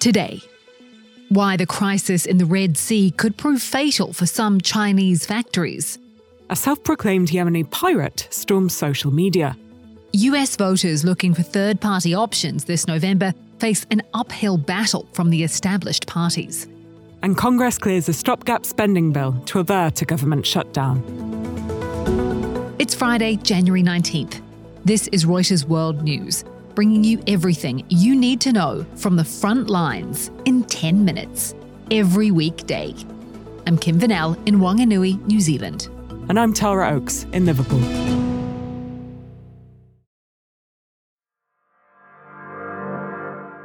Today, why the crisis in the Red Sea could prove fatal for some Chinese factories. A self proclaimed Yemeni pirate storms social media. US voters looking for third party options this November face an uphill battle from the established parties. And Congress clears a stopgap spending bill to avert a government shutdown. It's Friday, January 19th. This is Reuters World News, bringing you everything you need to know from the front lines in 10 minutes, every weekday. I'm Kim Vanell in Wanganui, New Zealand. And I'm Tara Oakes in Liverpool.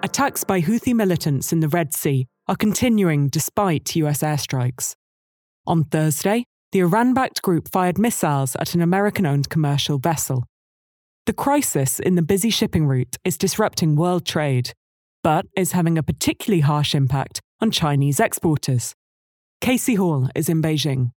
Attacks by Houthi militants in the Red Sea are continuing despite US airstrikes. On Thursday, the Iran backed group fired missiles at an American owned commercial vessel. The crisis in the busy shipping route is disrupting world trade, but is having a particularly harsh impact on Chinese exporters. Casey Hall is in Beijing.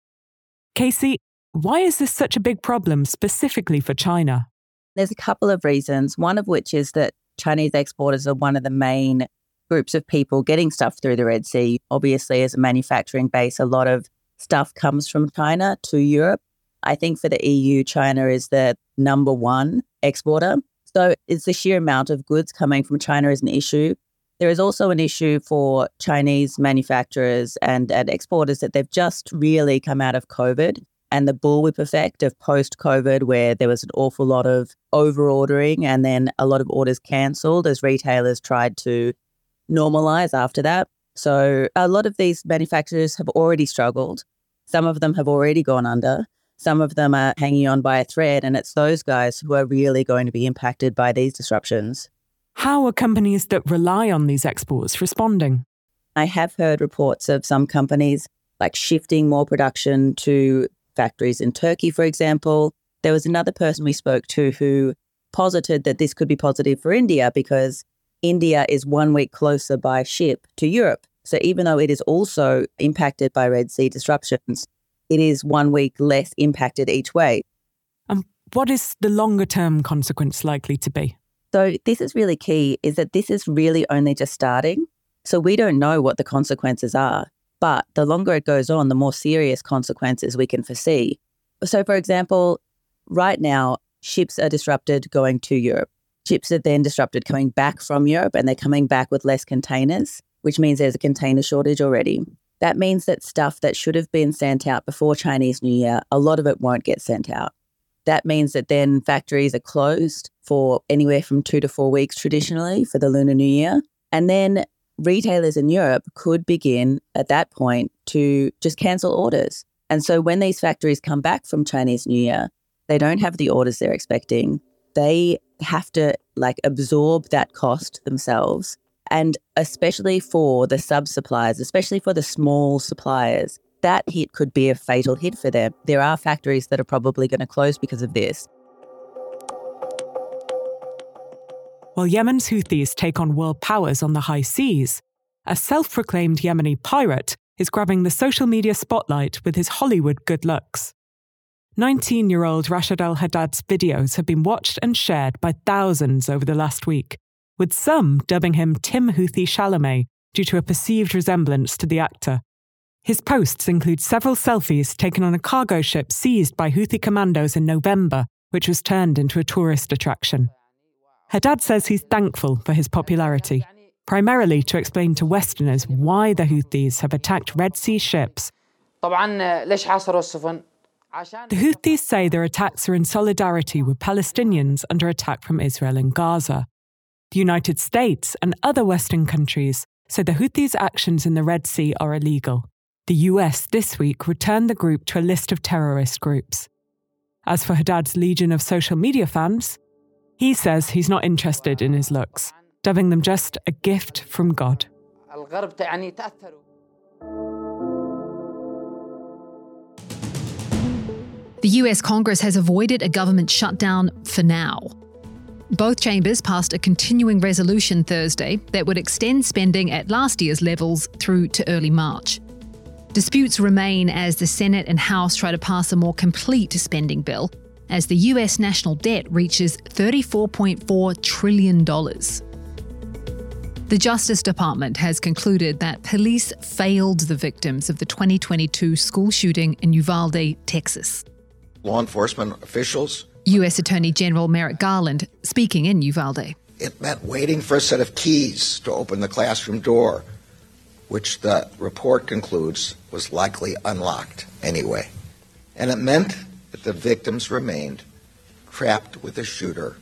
Casey, why is this such a big problem specifically for China? There's a couple of reasons, one of which is that Chinese exporters are one of the main groups of people getting stuff through the Red Sea. Obviously, as a manufacturing base, a lot of stuff comes from China to Europe. I think for the EU, China is the number one exporter. So it's the sheer amount of goods coming from China is an issue. There is also an issue for Chinese manufacturers and, and exporters that they've just really come out of COVID and the bullwhip effect of post COVID, where there was an awful lot of over ordering and then a lot of orders cancelled as retailers tried to normalize after that. So a lot of these manufacturers have already struggled. Some of them have already gone under. Some of them are hanging on by a thread, and it's those guys who are really going to be impacted by these disruptions. How are companies that rely on these exports responding? I have heard reports of some companies like shifting more production to factories in Turkey, for example. There was another person we spoke to who posited that this could be positive for India because India is one week closer by ship to Europe. So even though it is also impacted by Red Sea disruptions, it is one week less impacted each way. And what is the longer term consequence likely to be? So this is really key is that this is really only just starting. So we don't know what the consequences are. But the longer it goes on, the more serious consequences we can foresee. So, for example, right now, ships are disrupted going to Europe. Ships are then disrupted coming back from Europe and they're coming back with less containers, which means there's a container shortage already. That means that stuff that should have been sent out before Chinese New Year, a lot of it won't get sent out. That means that then factories are closed for anywhere from two to four weeks traditionally for the Lunar New Year. And then retailers in Europe could begin at that point to just cancel orders. And so when these factories come back from Chinese New Year, they don't have the orders they're expecting. They have to like absorb that cost themselves. And especially for the sub suppliers, especially for the small suppliers, that hit could be a fatal hit for them. There are factories that are probably going to close because of this. While Yemen's Houthis take on world powers on the high seas, a self proclaimed Yemeni pirate is grabbing the social media spotlight with his Hollywood good looks. 19 year old Rashid Al Haddad's videos have been watched and shared by thousands over the last week, with some dubbing him Timothée Chalamet due to a perceived resemblance to the actor. His posts include several selfies taken on a cargo ship seized by Houthi commandos in November, which was turned into a tourist attraction. Haddad says he's thankful for his popularity, primarily to explain to Westerners why the Houthis have attacked Red Sea ships. The Houthis say their attacks are in solidarity with Palestinians under attack from Israel in Gaza. The United States and other Western countries say the Houthis' actions in the Red Sea are illegal. The US this week returned the group to a list of terrorist groups. As for Haddad's legion of social media fans, he says he's not interested in his looks, dubbing them just a gift from God. The US Congress has avoided a government shutdown for now. Both chambers passed a continuing resolution Thursday that would extend spending at last year's levels through to early March. Disputes remain as the Senate and House try to pass a more complete spending bill as the US national debt reaches $34.4 trillion. The Justice Department has concluded that police failed the victims of the 2022 school shooting in Uvalde, Texas. Law enforcement officials. U.S. Attorney General Merrick Garland speaking in Uvalde. It meant waiting for a set of keys to open the classroom door, which the report concludes was likely unlocked anyway. And it meant that the victims remained trapped with the shooter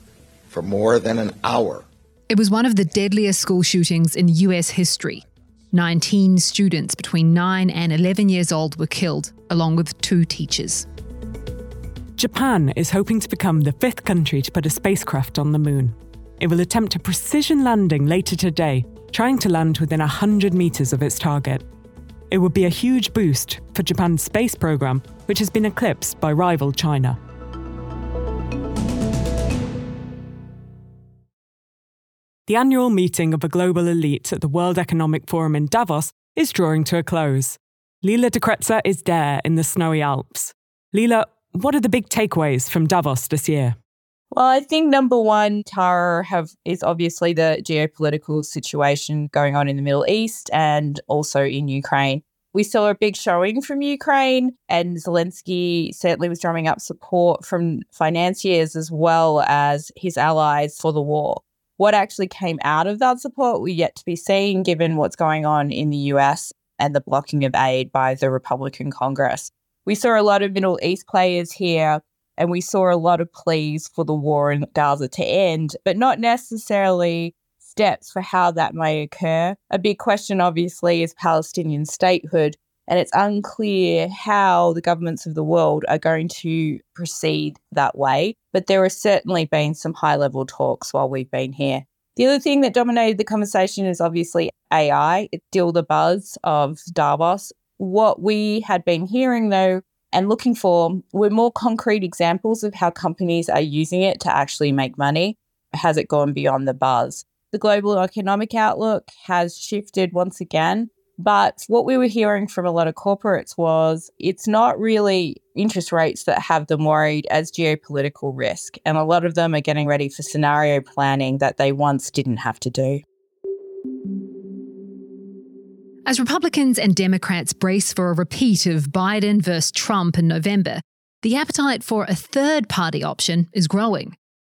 for more than an hour it was one of the deadliest school shootings in US history. 19 students between 9 and 11 years old were killed, along with two teachers. Japan is hoping to become the fifth country to put a spacecraft on the moon. It will attempt a precision landing later today, trying to land within 100 metres of its target. It would be a huge boost for Japan's space program, which has been eclipsed by rival China. The annual meeting of a global elite at the World Economic Forum in Davos is drawing to a close. Leela de Kretser is there in the snowy Alps. Leela, what are the big takeaways from Davos this year? Well, I think number one, Tara, have is obviously the geopolitical situation going on in the Middle East and also in Ukraine. We saw a big showing from Ukraine, and Zelensky certainly was drumming up support from financiers as well as his allies for the war. What actually came out of that support, we're yet to be seen, given what's going on in the US and the blocking of aid by the Republican Congress. We saw a lot of Middle East players here, and we saw a lot of pleas for the war in Gaza to end, but not necessarily steps for how that may occur. A big question, obviously, is Palestinian statehood, and it's unclear how the governments of the world are going to proceed that way. But there have certainly been some high level talks while we've been here. The other thing that dominated the conversation is obviously AI. It's still the buzz of Davos. What we had been hearing, though, and looking for were more concrete examples of how companies are using it to actually make money. Has it gone beyond the buzz? The global economic outlook has shifted once again but what we were hearing from a lot of corporates was it's not really interest rates that have them worried as geopolitical risk. And a lot of them are getting ready for scenario planning that they once didn't have to do. As Republicans and Democrats brace for a repeat of Biden versus Trump in November, the appetite for a third party option is growing.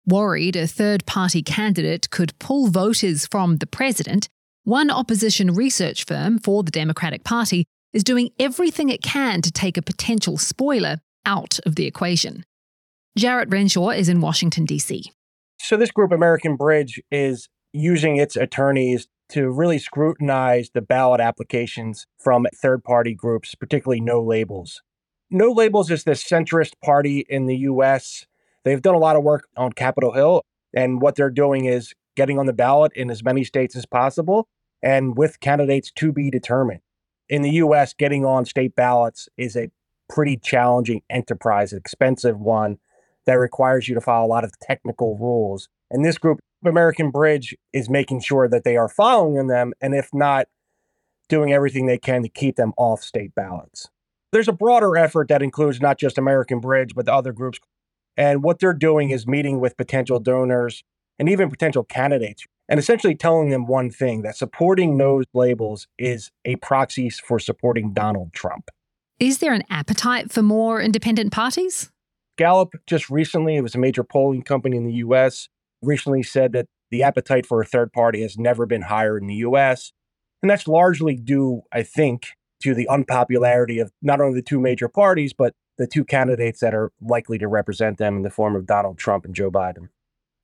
Worried a third party candidate could pull voters from the president, one opposition research firm for the Democratic Party is doing everything it can to take a potential spoiler out of the equation. Jarrett Renshaw is in Washington, D.C. So, this group, American Bridge, is using its attorneys to really scrutinize the ballot applications from third party groups, particularly No Labels. No Labels is the centrist party in the US. They've done a lot of work on Capitol Hill, and what they're doing is getting on the ballot in as many states as possible and with candidates to be determined. In the US, getting on state ballots is a pretty challenging enterprise, expensive one that requires you to follow a lot of technical rules. And this group, American Bridge, is making sure that they are following them, and if not, doing everything they can to keep them off state ballots. There's a broader effort that includes not just American Bridge, but the other groups. And what they're doing is meeting with potential donors and even potential candidates and essentially telling them one thing that supporting those labels is a proxy for supporting Donald Trump. Is there an appetite for more independent parties? Gallup just recently, it was a major polling company in the US, recently said that the appetite for a third party has never been higher in the US. And that's largely due, I think, to the unpopularity of not only the two major parties, but the two candidates that are likely to represent them in the form of Donald Trump and Joe Biden.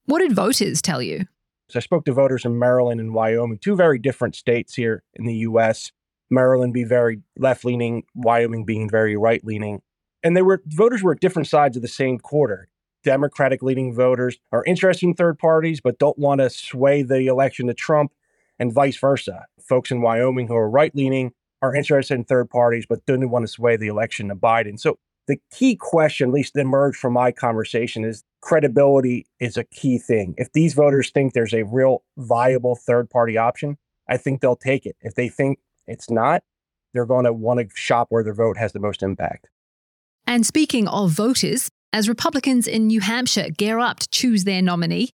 What did voters tell you? So I spoke to voters in Maryland and Wyoming, two very different states here in the US. Maryland being very left leaning, Wyoming being very right leaning. And they were voters were at different sides of the same quarter. Democratic leaning voters are interested in third parties, but don't want to sway the election to Trump, and vice versa. Folks in Wyoming who are right leaning are interested in third parties, but didn't want to sway the election to Biden. So the key question, at least emerged from my conversation, is credibility is a key thing. If these voters think there's a real viable third party option, I think they'll take it. If they think it's not, they're going to want to shop where their vote has the most impact. And speaking of voters, as Republicans in New Hampshire gear up to choose their nominee,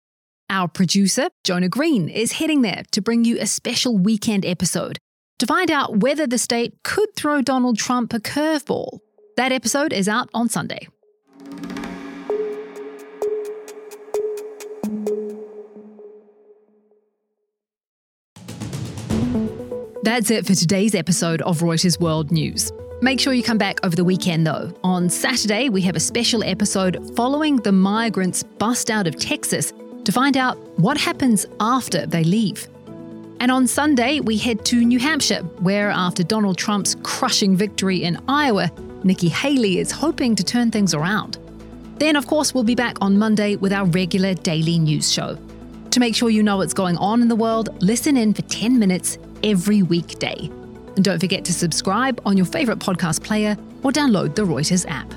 Our producer, Jonah Green, is heading there to bring you a special weekend episode to find out whether the state could throw Donald Trump a curveball. That episode is out on Sunday. That's it for today's episode of Reuters World News. Make sure you come back over the weekend though. On Saturday, we have a special episode following the migrants bust out of Texas to find out what happens after they leave. And on Sunday, we head to New Hampshire, where after Donald Trump's crushing victory in Iowa, Nikki Haley is hoping to turn things around. Then, of course, we'll be back on Monday with our regular daily news show. To make sure you know what's going on in the world, listen in for 10 minutes every weekday. And don't forget to subscribe on your favourite podcast player or download the Reuters app.